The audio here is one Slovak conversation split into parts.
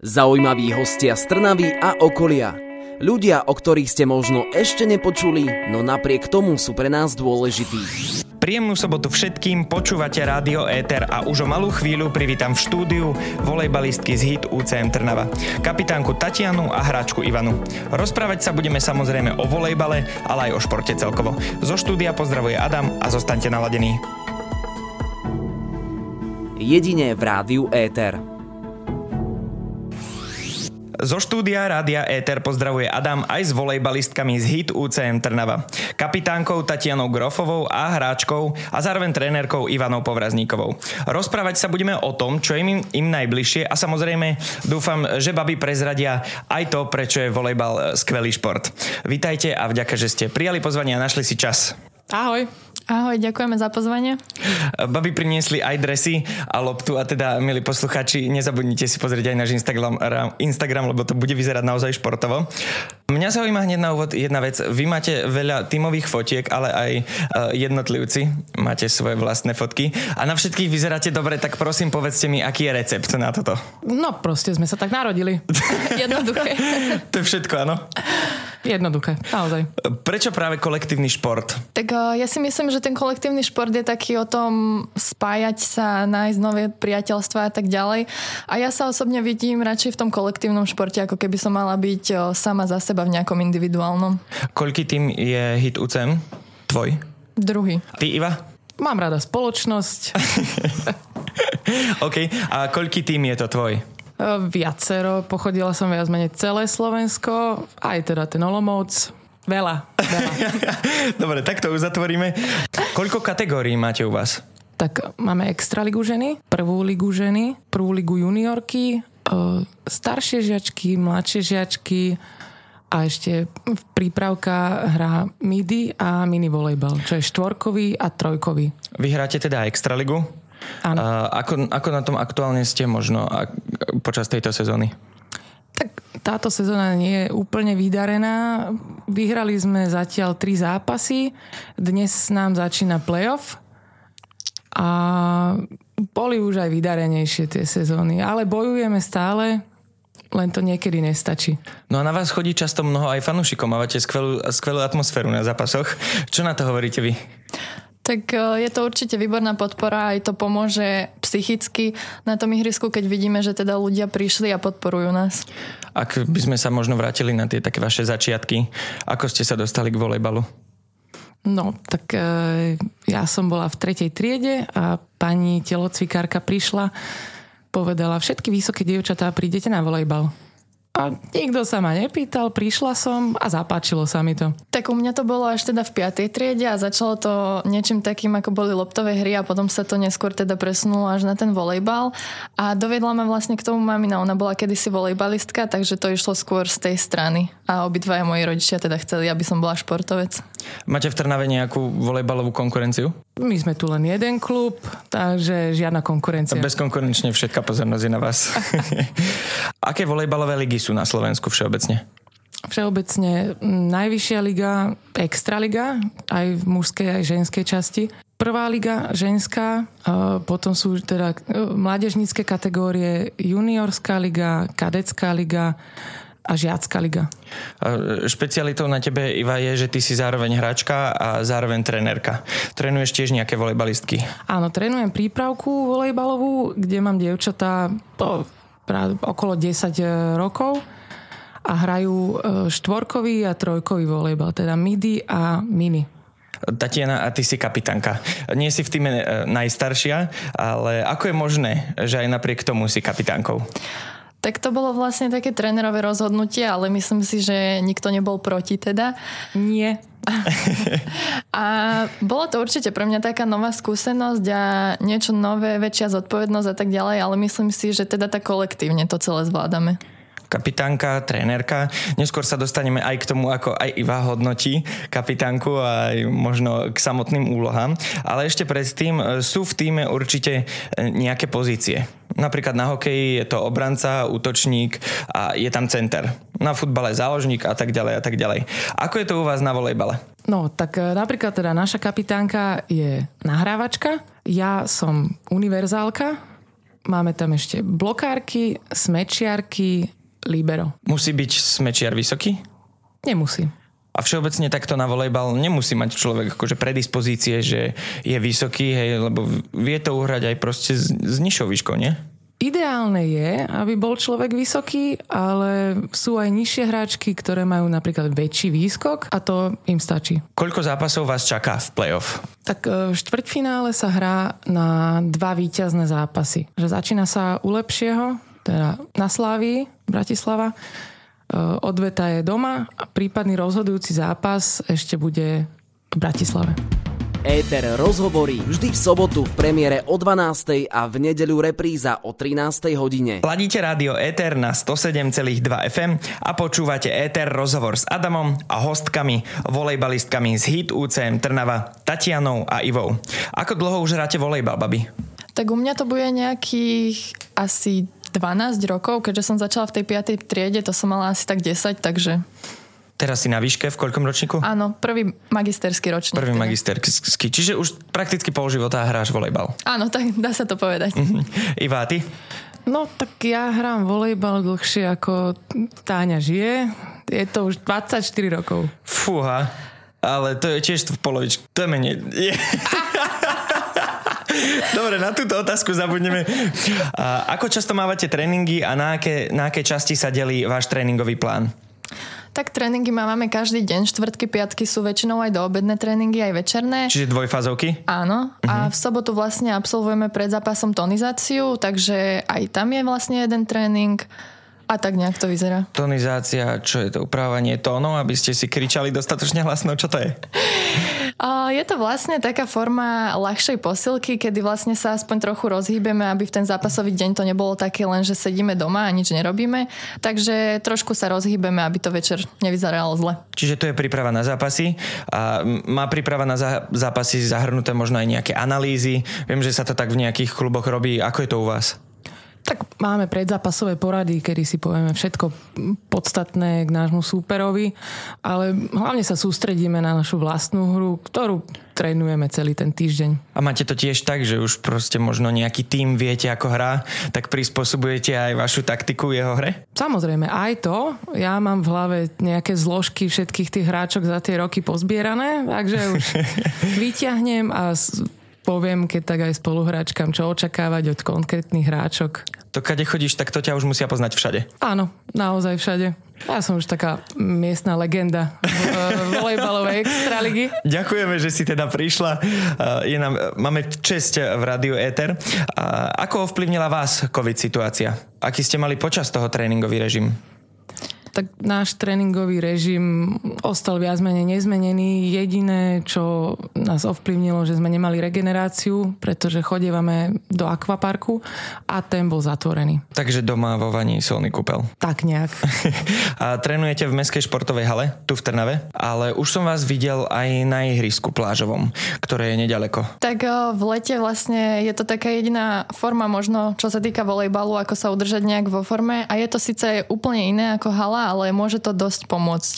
Zaujímaví hostia z Trnavy a okolia. Ľudia, o ktorých ste možno ešte nepočuli, no napriek tomu sú pre nás dôležití. Príjemnú sobotu všetkým, počúvate Rádio Éter a už o malú chvíľu privítam v štúdiu volejbalistky z HIT UCM Trnava, kapitánku Tatianu a hráčku Ivanu. Rozprávať sa budeme samozrejme o volejbale, ale aj o športe celkovo. Zo štúdia pozdravuje Adam a zostaňte naladení. Jedine v Rádiu Éter. Zo štúdia Rádia Éter pozdravuje Adam aj s volejbalistkami z HIT UCM Trnava, kapitánkou Tatianou Grofovou a hráčkou a zároveň trénerkou Ivanou Povrazníkovou. Rozprávať sa budeme o tom, čo im, im najbližšie a samozrejme dúfam, že baby prezradia aj to, prečo je volejbal skvelý šport. Vítajte a vďaka, že ste prijali pozvanie a našli si čas. Ahoj. Ahoj, ďakujeme za pozvanie. Baby priniesli aj dresy a loptu a teda, milí posluchači, nezabudnite si pozrieť aj náš Instagram, Instagram, lebo to bude vyzerať naozaj športovo. Mňa zaujíma hneď na úvod jedna vec. Vy máte veľa tímových fotiek, ale aj uh, jednotlivci máte svoje vlastné fotky a na všetkých vyzeráte dobre, tak prosím povedzte mi, aký je recept na toto. No proste sme sa tak narodili. Jednoduché. to je všetko, áno? Jednoduché, naozaj. Prečo práve kolektívny šport? Tak uh, ja si myslím, že ten kolektívny šport je taký o tom spájať sa, nájsť nové priateľstva a tak ďalej. A ja sa osobne vidím radšej v tom kolektívnom športe, ako keby som mala byť uh, sama za seba v nejakom individuálnom. Koľký tým je hit UCM? Tvoj? Druhý. Ty, Iva? Mám rada spoločnosť. OK. A koľký tým je to tvoj? Viacero, pochodila som viac menej celé Slovensko, aj teda ten Olomouc, Veľa, veľa. Dobre, tak to už zatvoríme. Koľko kategórií máte u vás? Tak máme Extraligu ženy, prvú ligu ženy, prvú ligu juniorky, staršie žiačky, mladšie žiačky a ešte prípravka hrá midi a mini volejbal, čo je štvorkový a trojkový. Vy hráte teda Extraligu? Áno. ako, ako na tom aktuálne ste možno počas tejto sezóny? Tak táto sezóna nie je úplne vydarená. Vyhrali sme zatiaľ tri zápasy. Dnes nám začína playoff. A boli už aj vydarenejšie tie sezóny. Ale bojujeme stále, len to niekedy nestačí. No a na vás chodí často mnoho aj fanúšikov. Mávate skvelú, skvelú atmosféru na zápasoch. Čo na to hovoríte vy? Tak e, je to určite výborná podpora, aj to pomôže psychicky na tom ihrisku, keď vidíme, že teda ľudia prišli a podporujú nás. Ak by sme sa možno vrátili na tie také vaše začiatky, ako ste sa dostali k volejbalu? No, tak e, ja som bola v tretej triede a pani telocvikárka prišla, povedala, všetky vysoké dievčatá, prídete na volejbal. A nikto sa ma nepýtal, prišla som a zapáčilo sa mi to. Tak u mňa to bolo až teda v 5. triede a začalo to niečím takým, ako boli loptové hry a potom sa to neskôr teda presunulo až na ten volejbal. A dovedla ma vlastne k tomu mamina, ona bola kedysi volejbalistka, takže to išlo skôr z tej strany. A obidvaja moji rodičia teda chceli, aby som bola športovec. Máte v Trnave nejakú volejbalovú konkurenciu? My sme tu len jeden klub, takže žiadna konkurencia. Bezkonkurenčne všetká pozornosť je na vás. Aké volejbalové ligy sú na Slovensku všeobecne? Všeobecne najvyššia liga, extraliga, aj v mužskej, aj ženskej časti. Prvá liga ženská, potom sú teda e, mládežnícke kategórie, juniorská liga, kadecká liga, a žiacka liga. Špecialitou na tebe, Iva, je, že ty si zároveň hráčka a zároveň trenérka. Trénuješ tiež nejaké volejbalistky? Áno, trénujem prípravku volejbalovú, kde mám dievčatá to, okolo 10 e, rokov a hrajú e, štvorkový a trojkový volejbal, teda midi a mini. Tatiana, a ty si kapitánka. Nie si v týme e, najstaršia, ale ako je možné, že aj napriek tomu si kapitánkou? Tak to bolo vlastne také trénerové rozhodnutie, ale myslím si, že nikto nebol proti teda. Nie. a bolo to určite pre mňa taká nová skúsenosť a niečo nové, väčšia zodpovednosť a tak ďalej, ale myslím si, že teda tak kolektívne to celé zvládame kapitánka, trénerka. Neskôr sa dostaneme aj k tomu, ako aj Iva hodnotí kapitánku a aj možno k samotným úlohám. Ale ešte predtým e, sú v týme určite e, nejaké pozície. Napríklad na hokeji je to obranca, útočník a je tam center. Na futbale záložník a tak ďalej a tak ďalej. Ako je to u vás na volejbale? No, tak e, napríklad teda naša kapitánka je nahrávačka, ja som univerzálka, Máme tam ešte blokárky, smečiarky, libero. Musí byť smečiar vysoký? Nemusí. A všeobecne takto na volejbal nemusí mať človek akože predispozície, že je vysoký, hej, lebo vie to uhrať aj proste s, s nižšou výškou, nie? Ideálne je, aby bol človek vysoký, ale sú aj nižšie hráčky, ktoré majú napríklad väčší výskok a to im stačí. Koľko zápasov vás čaká v playoff? Tak e, v štvrťfinále sa hrá na dva víťazné zápasy. Že začína sa u lepšieho, teda na Slávii, Bratislava, Eh, odveta je doma a prípadný rozhodujúci zápas ešte bude v Bratislave. Éter rozhovorí vždy v sobotu v premiére o 12. a v nedeľu repríza o 13. hodine. Ladíte rádio Éter na 107,2 FM a počúvate Éter rozhovor s Adamom a hostkami, volejbalistkami z HIT UCM Trnava, Tatianou a Ivou. Ako dlho už hráte volejbal, babi? Tak u mňa to bude nejakých asi 12 rokov, keďže som začala v tej 5. triede, to som mala asi tak 10, takže... Teraz si na výške, v koľkom ročníku? Áno, prvý magisterský ročník. Prvý teda. magisterský, čiže už prakticky pol života hráš volejbal. Áno, tak dá sa to povedať. Iva, ty? No tak ja hrám volejbal dlhšie ako Táňa žije. Je to už 24 rokov. Fúha, ale to je tiež v polovičke. To je menej. Je. Dobre, na túto otázku zabudneme. A ako často mávate tréningy a na aké, na aké časti sa delí váš tréningový plán? Tak tréningy máme každý deň, štvrtky, piatky sú väčšinou aj doobedné tréningy, aj večerné. Čiže dvojfázovky? Áno, a v sobotu vlastne absolvujeme pred zápasom tonizáciu, takže aj tam je vlastne jeden tréning a tak nejak to vyzerá. Tonizácia, čo je to upravovanie tónov, aby ste si kričali dostatočne hlasno, čo to je? Je to vlastne taká forma ľahšej posilky, kedy vlastne sa aspoň trochu rozhýbeme, aby v ten zápasový deň to nebolo také len, že sedíme doma a nič nerobíme. Takže trošku sa rozhýbeme, aby to večer nevyzeralo zle. Čiže to je príprava na zápasy a má príprava na zápasy zahrnuté možno aj nejaké analýzy. Viem, že sa to tak v nejakých kluboch robí. Ako je to u vás? Tak máme predzápasové porady, kedy si povieme všetko podstatné k nášmu súperovi, ale hlavne sa sústredíme na našu vlastnú hru, ktorú trénujeme celý ten týždeň. A máte to tiež tak, že už proste možno nejaký tým viete, ako hrá, tak prispôsobujete aj vašu taktiku jeho hre? Samozrejme, aj to. Ja mám v hlave nejaké zložky všetkých tých hráčok za tie roky pozbierané, takže už vyťahnem a poviem, keď tak aj spoluhráčkam, čo očakávať od konkrétnych hráčok. To kade chodíš, tak to ťa už musia poznať všade. Áno, naozaj všade. Ja som už taká miestna legenda v volejbalovej extraligy. Ďakujeme, že si teda prišla. Je nám, máme čest v Rádiu Éter. Ako ovplyvnila vás COVID situácia? Aký ste mali počas toho tréningový režim? Tak náš tréningový režim ostal viac menej nezmenený. Jediné, čo nás ovplyvnilo, že sme nemali regeneráciu, pretože chodievame do akvaparku a ten bol zatvorený. Takže doma vo vani solný kúpel. Tak nejak. a trénujete v Mestskej športovej hale, tu v Trnave, ale už som vás videl aj na ihrisku plážovom, ktoré je nedaleko. Tak v lete vlastne je to taká jediná forma možno, čo sa týka volejbalu, ako sa udržať nejak vo forme a je to síce úplne iné ako hala, veľa, ale môže to dosť pomôcť.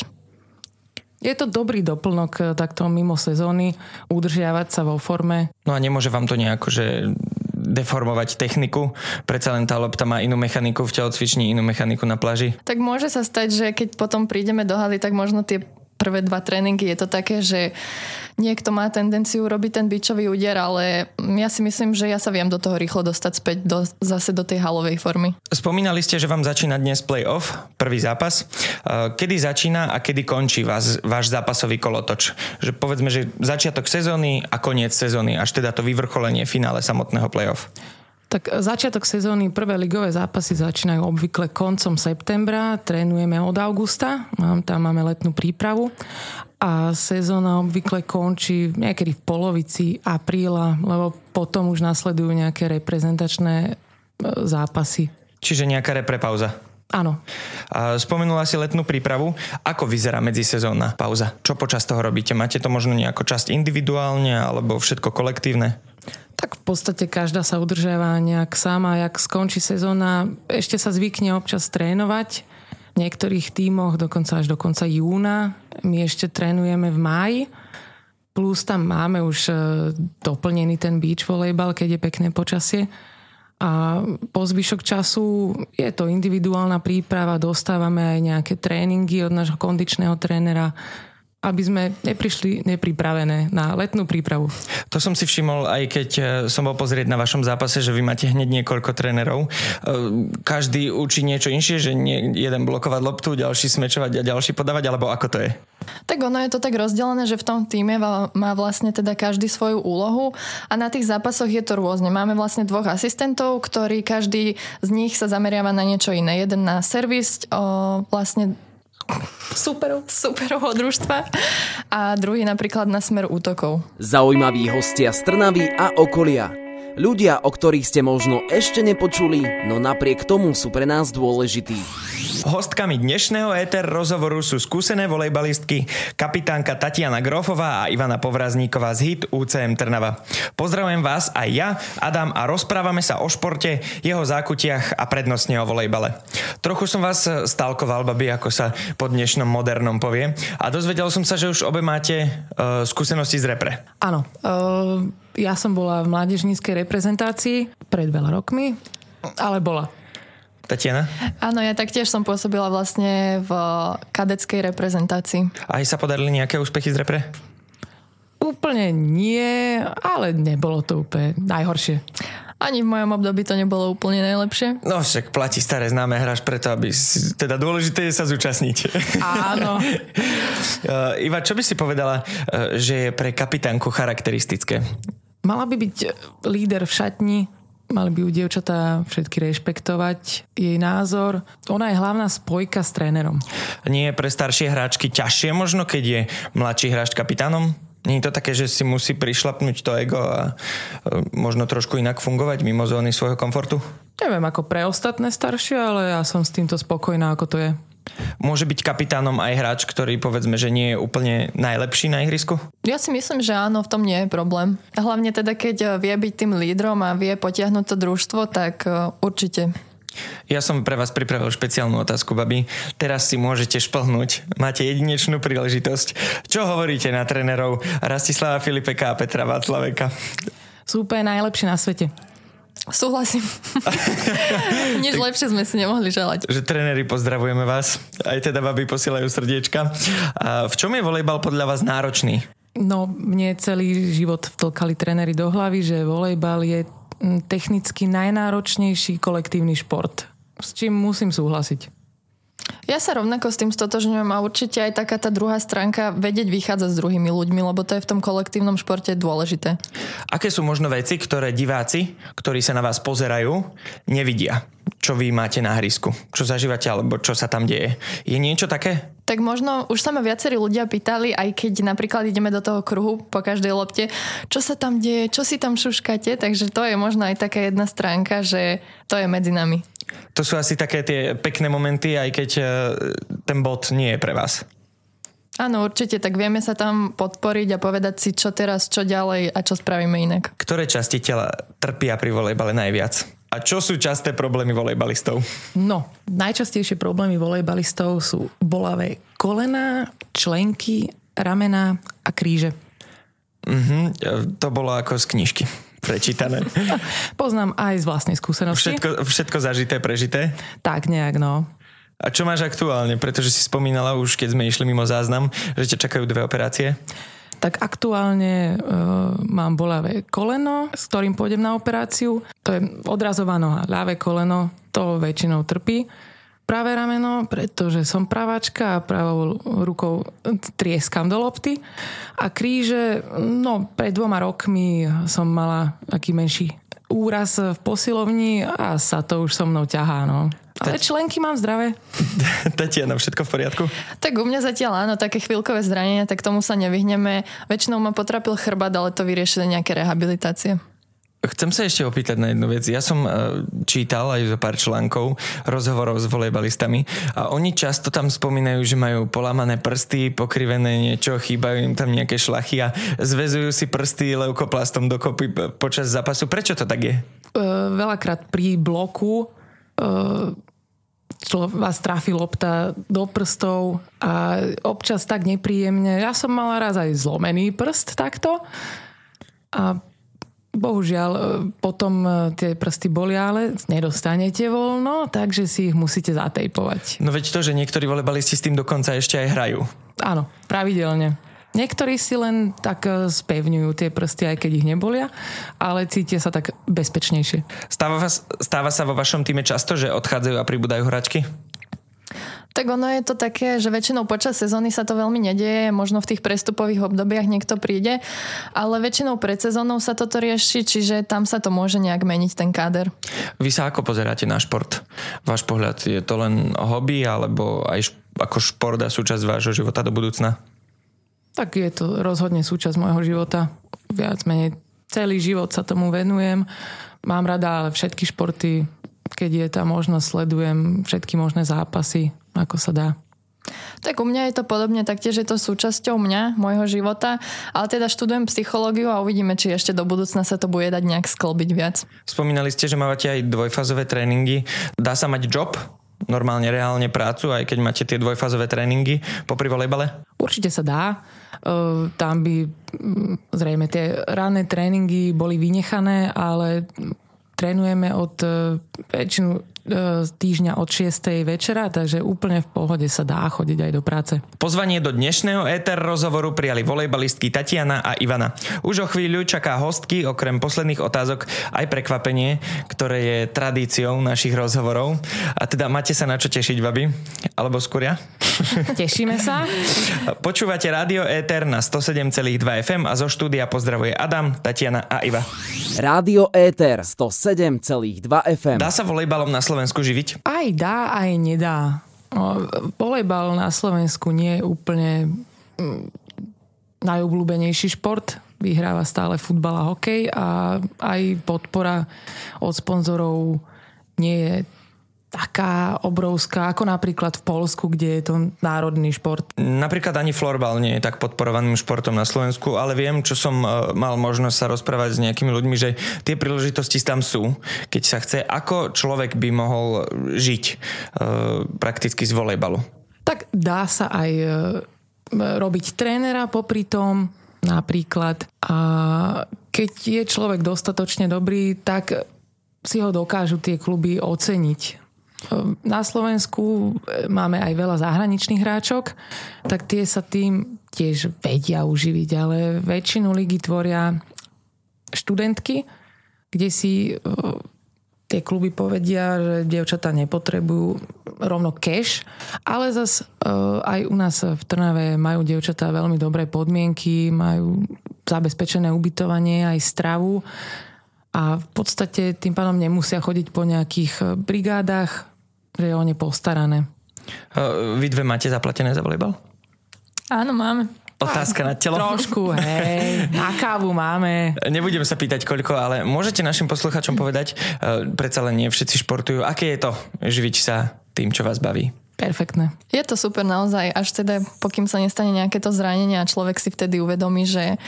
Je to dobrý doplnok eh, takto mimo sezóny, udržiavať sa vo forme. No a nemôže vám to nejako, že deformovať techniku. Predsa len tá lopta má inú mechaniku v telocvični, inú mechaniku na pláži. Tak môže sa stať, že keď potom prídeme do haly, tak možno tie prvé dva tréningy je to také, že niekto má tendenciu robiť ten bičový úder, ale ja si myslím, že ja sa viem do toho rýchlo dostať späť do, zase do tej halovej formy. Spomínali ste, že vám začína dnes playoff, prvý zápas. Kedy začína a kedy končí vás, váš zápasový kolotoč? Že povedzme, že začiatok sezóny a koniec sezóny, až teda to vyvrcholenie finále samotného playoff. Tak začiatok sezóny, prvé ligové zápasy začínajú obvykle koncom septembra, trénujeme od augusta, tam máme letnú prípravu a sezóna obvykle končí niekedy v polovici apríla, lebo potom už nasledujú nejaké reprezentačné e, zápasy. Čiže nejaká reprepauza. Áno. A spomenula si letnú prípravu. Ako vyzerá medzisezónna pauza? Čo počas toho robíte? Máte to možno nejako časť individuálne alebo všetko kolektívne? Tak v podstate každá sa udržiava nejak sama, jak skončí sezóna. Ešte sa zvykne občas trénovať. V niektorých tímoch dokonca až do konca júna. My ešte trénujeme v máji. Plus tam máme už e, doplnený ten beach volejbal, keď je pekné počasie. A po zvyšok času je to individuálna príprava, dostávame aj nejaké tréningy od nášho kondičného trénera, aby sme neprišli nepripravené na letnú prípravu. To som si všimol, aj keď e, som bol pozrieť na vašom zápase, že vy máte hneď niekoľko trénerov. E, každý učí niečo inšie, že nie, jeden blokovať loptu, ďalší smečovať a ďalší podávať, alebo ako to je? Tak ono je to tak rozdelené, že v tom týme má vlastne teda každý svoju úlohu a na tých zápasoch je to rôzne. Máme vlastne dvoch asistentov, ktorí každý z nich sa zameriava na niečo iné. Jeden na servis, o, vlastne superov, superovho družstva a druhý napríklad na smer útokov. Zaujímaví hostia z Trnavy a okolia. Ľudia, o ktorých ste možno ešte nepočuli, no napriek tomu sú pre nás dôležití. Hostkami dnešného éter rozhovoru sú skúsené volejbalistky, kapitánka Tatiana Grofová a Ivana Povrazníková z HIT UCM Trnava. Pozdravujem vás aj ja, Adam, a rozprávame sa o športe, jeho zákutiach a prednostne o volejbale. Trochu som vás stalkoval, babi, ako sa po dnešnom modernom povie, a dozvedel som sa, že už obe máte uh, skúsenosti z repre. Áno, uh, ja som bola v mládežníckej reprezentácii pred veľa rokmi, ale bola. Tatiana? Áno, ja taktiež som pôsobila vlastne v kadeckej reprezentácii. Aj sa podarili nejaké úspechy z repre? Úplne nie, ale nebolo to úplne najhoršie. Ani v mojom období to nebolo úplne najlepšie. No však platí staré známe, hráš preto, aby si, teda dôležité je sa zúčastniť. Áno. uh, Iva, čo by si povedala, uh, že je pre kapitánku charakteristické? Mala by byť líder v šatni, Mali by ju dievčatá všetky rešpektovať jej názor. Ona je hlavná spojka s trénerom. Nie je pre staršie hráčky ťažšie možno, keď je mladší hráč kapitánom? Nie je to také, že si musí prišlapnúť to ego a e, možno trošku inak fungovať mimo zóny svojho komfortu? Neviem ako pre ostatné staršie, ale ja som s týmto spokojná, ako to je. Môže byť kapitánom aj hráč, ktorý povedzme, že nie je úplne najlepší na ihrisku? Ja si myslím, že áno, v tom nie je problém. Hlavne teda, keď vie byť tým lídrom a vie potiahnuť to družstvo, tak e, určite. Ja som pre vás pripravil špeciálnu otázku, babi. Teraz si môžete šplhnúť. Máte jedinečnú príležitosť. Čo hovoríte na trénerov Rastislava Filipeka a Petra Václaveka? Sú úplne najlepšie na svete. Súhlasím. Nič tak, lepšie sme si nemohli želať. Že tréneri, pozdravujeme vás. Aj teda baby posielajú srdiečka. A v čom je volejbal podľa vás náročný? No, mne celý život vtlkali tréneri do hlavy, že volejbal je technicky najnáročnejší kolektívny šport. S čím musím súhlasiť. Ja sa rovnako s tým stotožňujem a určite aj taká tá druhá stránka vedieť vychádzať s druhými ľuďmi, lebo to je v tom kolektívnom športe dôležité. Aké sú možno veci, ktoré diváci, ktorí sa na vás pozerajú, nevidia? Čo vy máte na hrisku? Čo zažívate alebo čo sa tam deje? Je niečo také? Tak možno už sa ma viacerí ľudia pýtali, aj keď napríklad ideme do toho kruhu po každej lopte, čo sa tam deje, čo si tam šuškate, takže to je možno aj taká jedna stránka, že to je medzi nami. To sú asi také tie pekné momenty, aj keď e, ten bod nie je pre vás. Áno, určite, tak vieme sa tam podporiť a povedať si, čo teraz, čo ďalej a čo spravíme inak. Ktoré časti tela trpia pri volejbale najviac? A čo sú časté problémy volejbalistov? No, najčastejšie problémy volejbalistov sú bolavé kolena, členky, ramena a kríže. Mhm, to bolo ako z knižky prečítané. Poznám aj z vlastnej skúsenosti. Všetko, všetko zažité, prežité? Tak nejak, no. A čo máš aktuálne? Pretože si spomínala už, keď sme išli mimo záznam, že ťa čakajú dve operácie. Tak aktuálne uh, mám bolavé koleno, s ktorým pôjdem na operáciu. To je odrazová noha, ľavé koleno, to väčšinou trpí pravé rameno, pretože som praváčka a pravou rukou trieskam do lopty. A kríže, no pred dvoma rokmi som mala taký menší úraz v posilovni a sa to už so mnou ťahá, no. Ale členky mám zdravé. Tatiana, všetko v poriadku? Tak u mňa zatiaľ áno, také chvíľkové zranenia, tak tomu sa nevyhneme. Väčšinou ma potrapil chrbát, ale to vyriešili nejaké rehabilitácie. Chcem sa ešte opýtať na jednu vec. Ja som uh, čítal aj zo pár článkov, rozhovorov s volejbalistami a oni často tam spomínajú, že majú polamané prsty, pokrivené niečo, chýbajú im tam nejaké šlachy a zvezujú si prsty leukoplastom dokopy počas zápasu. Prečo to tak je? Uh, veľakrát pri bloku uh, vás trafi lopta do prstov a občas tak nepríjemne. Ja som mala raz aj zlomený prst takto a Bohužiaľ, e, potom e, tie prsty bolia, ale nedostanete voľno, takže si ich musíte zatejpovať. No veď to, že niektorí volebalisti s tým dokonca ešte aj hrajú. Áno, pravidelne. Niektorí si len tak e, spevňujú tie prsty, aj keď ich nebolia, ale cítia sa tak bezpečnejšie. Stáva, stáva sa vo vašom týme často, že odchádzajú a pribúdajú hračky? Tak ono je to také, že väčšinou počas sezóny sa to veľmi nedieje, možno v tých prestupových obdobiach niekto príde, ale väčšinou pred sezónou sa toto rieši, čiže tam sa to môže nejak meniť ten káder. Vy sa ako pozeráte na šport? Váš pohľad, je to len hobby alebo aj ako šport a súčasť vášho života do budúcna? Tak je to rozhodne súčasť môjho života. Viac menej celý život sa tomu venujem. Mám rada ale všetky športy, keď je tá možnosť, sledujem všetky možné zápasy, ako sa dá. Tak u mňa je to podobne, taktiež je to súčasťou mňa, môjho života, ale teda študujem psychológiu a uvidíme, či ešte do budúcna sa to bude dať nejak sklbiť viac. Spomínali ste, že máte aj dvojfázové tréningy. Dá sa mať job? Normálne, reálne prácu, aj keď máte tie dvojfázové tréningy popri volejbale? Určite sa dá. Uh, tam by zrejme tie ranné tréningy boli vynechané, ale trénujeme od uh, väčšinu E, týždňa od 6. večera, takže úplne v pohode sa dá chodiť aj do práce. Pozvanie do dnešného éter rozhovoru prijali volejbalistky Tatiana a Ivana. Už o chvíľu čaká hostky, okrem posledných otázok, aj prekvapenie, ktoré je tradíciou našich rozhovorov. A teda máte sa na čo tešiť, babi? Alebo skôr ja? Tešíme sa. Počúvate Rádio Éter na 107,2 FM a zo štúdia pozdravuje Adam, Tatiana a Iva. Rádio Éter 107,2 FM. Dá sa volejbalom na Slovensku živiť? Aj dá, aj nedá. Volejbal na Slovensku nie je úplne mm, najobľúbenejší šport. Vyhráva stále futbal a hokej a aj podpora od sponzorov nie je taká obrovská, ako napríklad v Polsku, kde je to národný šport. Napríklad ani florbal nie je tak podporovaným športom na Slovensku, ale viem, čo som e, mal možnosť sa rozprávať s nejakými ľuďmi, že tie príležitosti tam sú, keď sa chce, ako človek by mohol žiť e, prakticky z volejbalu. Tak dá sa aj e, robiť trénera popri tom, napríklad. A keď je človek dostatočne dobrý, tak si ho dokážu tie kluby oceniť na Slovensku e, máme aj veľa zahraničných hráčok, tak tie sa tým tiež vedia uživiť, ale väčšinu ligy tvoria študentky, kde si e, tie kluby povedia, že dievčatá nepotrebujú rovno cash, ale zas e, aj u nás v Trnave majú dievčatá veľmi dobré podmienky, majú zabezpečené ubytovanie, aj stravu a v podstate tým pádom nemusia chodiť po nejakých brigádach, je o ne postarané. Vy dve máte zaplatené za volejbal? Áno, máme. Otázka na telo? Trošku, hej. Na kávu máme. Nebudem sa pýtať koľko, ale môžete našim posluchačom povedať, predsa len nie všetci športujú, aké je to živiť sa tým, čo vás baví? Perfektné. Je to super naozaj, až teda pokým sa nestane nejaké to zranenie a človek si vtedy uvedomí, že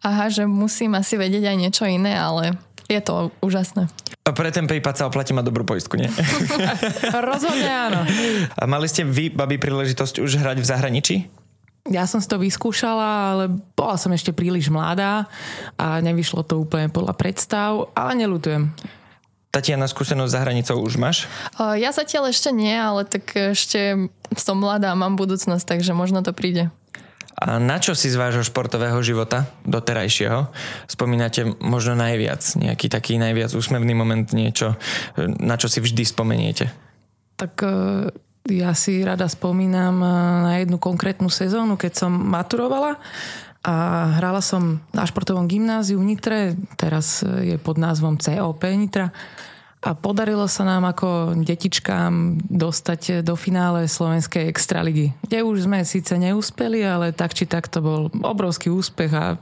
aha, že musím asi vedieť aj niečo iné, ale je to úžasné. A pre ten prípad sa oplatí mať dobrú poistku, nie? Rozhodne áno. A mali ste vy, babi, príležitosť už hrať v zahraničí? Ja som si to vyskúšala, ale bola som ešte príliš mladá a nevyšlo to úplne podľa predstav, ale nelutujem. Tatiana, skúsenosť za hranicou už máš? Ja zatiaľ ešte nie, ale tak ešte som mladá, mám budúcnosť, takže možno to príde. A na čo si z vášho športového života doterajšieho spomínate možno najviac? Nejaký taký najviac úsmevný moment, niečo, na čo si vždy spomeniete? Tak e, ja si rada spomínam e, na jednu konkrétnu sezónu, keď som maturovala a hrala som na športovom gymnáziu v Nitre, teraz je pod názvom COP Nitra a podarilo sa nám ako detičkám dostať do finále Slovenskej extraligy, kde už sme síce neúspeli, ale tak či tak to bol obrovský úspech a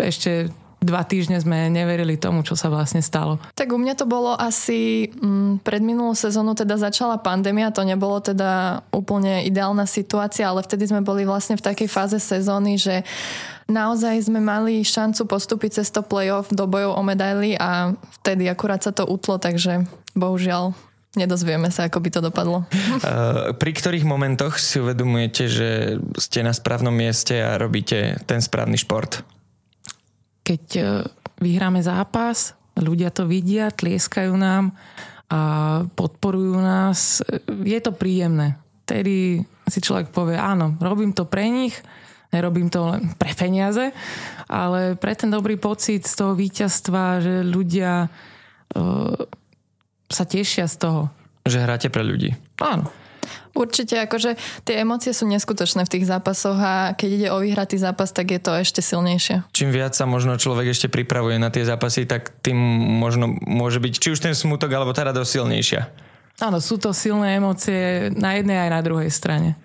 ešte dva týždne sme neverili tomu, čo sa vlastne stalo. Tak u mňa to bolo asi mm, pred minulú sezónu teda začala pandémia, to nebolo teda úplne ideálna situácia, ale vtedy sme boli vlastne v takej fáze sezóny, že naozaj sme mali šancu postúpiť cez to playoff do bojov o medaily a vtedy akurát sa to utlo, takže bohužiaľ nedozvieme sa, ako by to dopadlo. Pri ktorých momentoch si uvedomujete, že ste na správnom mieste a robíte ten správny šport? Keď e, vyhráme zápas, ľudia to vidia, tlieskajú nám a podporujú nás. Je to príjemné. Tedy si človek povie, áno, robím to pre nich, nerobím to len pre peniaze, ale pre ten dobrý pocit z toho víťazstva, že ľudia uh, sa tešia z toho. Že hráte pre ľudí. Áno. Určite, akože tie emócie sú neskutočné v tých zápasoch a keď ide o vyhratý zápas, tak je to ešte silnejšie. Čím viac sa možno človek ešte pripravuje na tie zápasy, tak tým možno môže byť či už ten smutok, alebo tá radosť silnejšia. Áno, sú to silné emócie na jednej aj na druhej strane.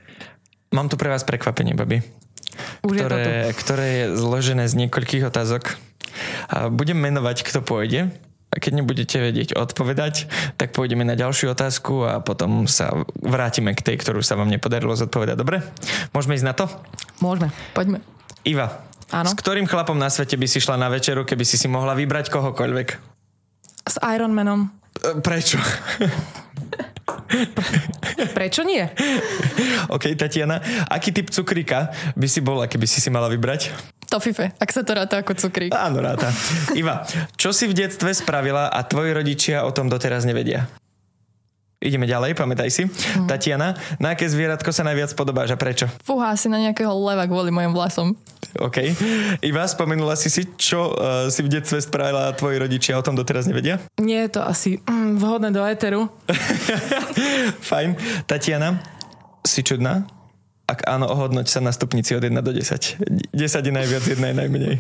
Mám tu pre vás prekvapenie, babi. Už ktoré, je to tu. ktoré je zložené z niekoľkých otázok. A budem menovať, kto pôjde. A keď nebudete vedieť odpovedať, tak pôjdeme na ďalšiu otázku a potom sa vrátime k tej, ktorú sa vám nepodarilo zodpovedať. Dobre? Môžeme ísť na to? Môžeme. Poďme. Iva, Áno. s ktorým chlapom na svete by si šla na večeru, keby si si mohla vybrať kohokoľvek? S Ironmanom. E, Prečo? Prečo nie? OK, Tatiana. Aký typ cukríka by si bola, keby si si mala vybrať? Tofife, ak sa to ráta ako cukrík. Áno, ráta. Iva, čo si v detstve spravila a tvoji rodičia o tom doteraz nevedia? Ideme ďalej, pamätaj si. Mhm. Tatiana, na aké zvieratko sa najviac podobáš a prečo? Fúha, asi na nejakého leva kvôli mojim vlasom. OK. Iva, spomenula si si, čo uh, si v detstve spravila a tvoji rodičia o tom doteraz nevedia? Nie je to asi mm, vhodné do éteru. Fajn. Tatiana, si čudná? Ak áno, ohodnoť sa na stupnici od 1 do 10. 10 je najviac, 1 je najmenej.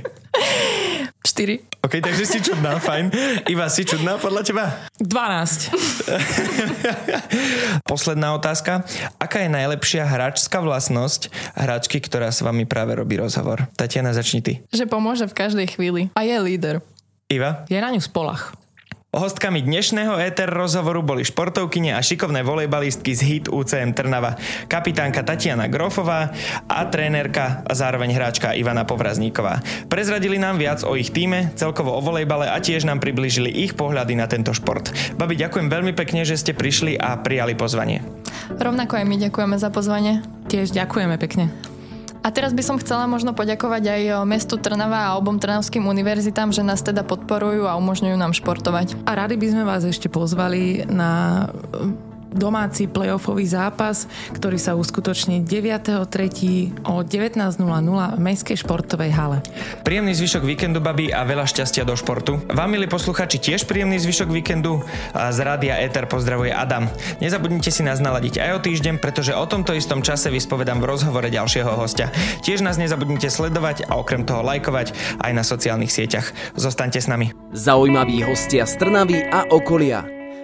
4. OK, takže si čudná, fajn. Iva, si čudná podľa teba? 12. Posledná otázka. Aká je najlepšia hráčská vlastnosť hráčky, ktorá s vami práve robí rozhovor? Tatiana, začni ty. Že pomôže v každej chvíli. A je líder. Iva? Je na ňu spolach. Hostkami dnešného éter rozhovoru boli športovkyne a šikovné volejbalistky z HIT UCM Trnava, kapitánka Tatiana Grofová a trénerka a zároveň hráčka Ivana Povrazníková. Prezradili nám viac o ich týme, celkovo o volejbale a tiež nám priblížili ich pohľady na tento šport. Babi, ďakujem veľmi pekne, že ste prišli a prijali pozvanie. Rovnako aj my ďakujeme za pozvanie. Tiež ďakujeme pekne. A teraz by som chcela možno poďakovať aj mestu Trnava a obom trnavským univerzitám, že nás teda podporujú a umožňujú nám športovať. A rady by sme vás ešte pozvali na domáci playoffový zápas, ktorý sa uskutoční 9.3. o 19.00 v Mestskej športovej hale. Príjemný zvyšok víkendu, babi, a veľa šťastia do športu. Vám, milí posluchači, tiež príjemný zvyšok víkendu. A z Rádia Eter pozdravuje Adam. Nezabudnite si nás naladiť aj o týždeň, pretože o tomto istom čase vyspovedám v rozhovore ďalšieho hostia. Tiež nás nezabudnite sledovať a okrem toho lajkovať aj na sociálnych sieťach. Zostaňte s nami. Zaujímaví hostia z Trnavy a okolia.